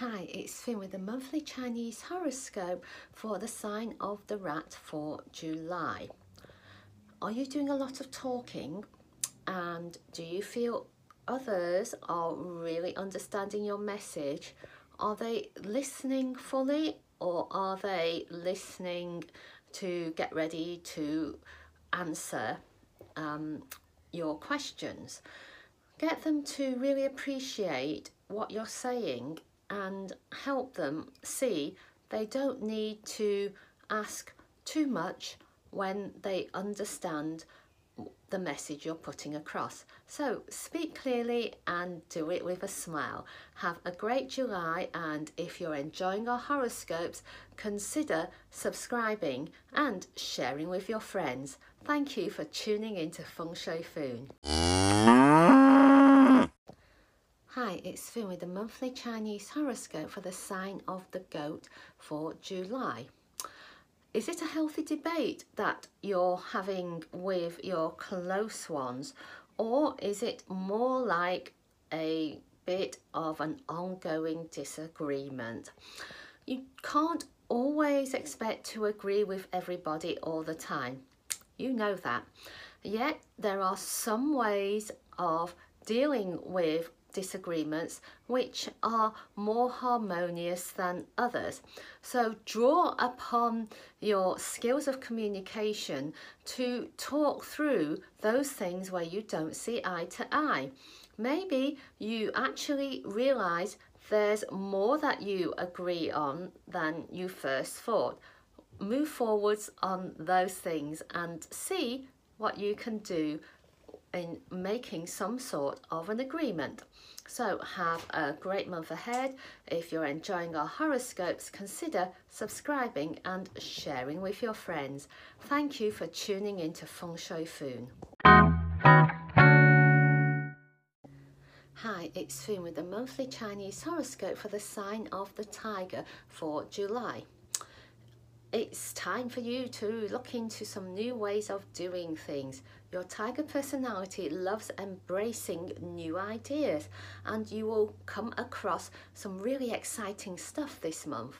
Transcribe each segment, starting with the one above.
Hi, it's Finn with the monthly Chinese horoscope for the sign of the rat for July. Are you doing a lot of talking and do you feel others are really understanding your message? Are they listening fully or are they listening to get ready to answer um, your questions? Get them to really appreciate what you're saying and help them see they don't need to ask too much when they understand the message you're putting across. So speak clearly and do it with a smile. Have a great July and if you're enjoying our horoscopes, consider subscribing and sharing with your friends. Thank you for tuning into Feng Shui Foon. Hi, it's Finn with the monthly Chinese horoscope for the sign of the goat for July. Is it a healthy debate that you're having with your close ones or is it more like a bit of an ongoing disagreement? You can't always expect to agree with everybody all the time. You know that. Yet there are some ways of dealing with disagreements which are more harmonious than others. So draw upon your skills of communication to talk through those things where you don't see eye to eye. Maybe you actually realize there's more that you agree on than you first thought. Move forwards on those things and see what you can do in making some sort of an agreement. So have a great month ahead. If you're enjoying our horoscopes, consider subscribing and sharing with your friends. Thank you for tuning in to Feng Shui Foon. Hi, it's Foon with the monthly Chinese horoscope for the sign of the tiger for July it's time for you to look into some new ways of doing things. Your tiger personality loves embracing new ideas and you will come across some really exciting stuff this month.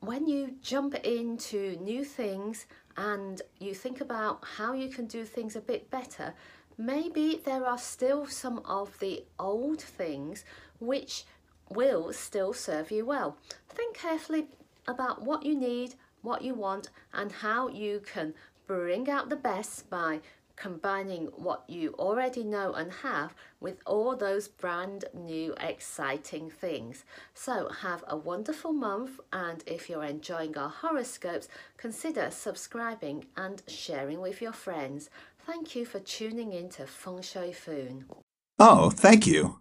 When you jump into new things and you think about how you can do things a bit better, maybe there are still some of the old things which will still serve you well. Think carefully about what you need what you want and how you can bring out the best by combining what you already know and have with all those brand new exciting things. So have a wonderful month and if you're enjoying our horoscopes, consider subscribing and sharing with your friends. Thank you for tuning in to Feng Shui Foon. Oh, thank you.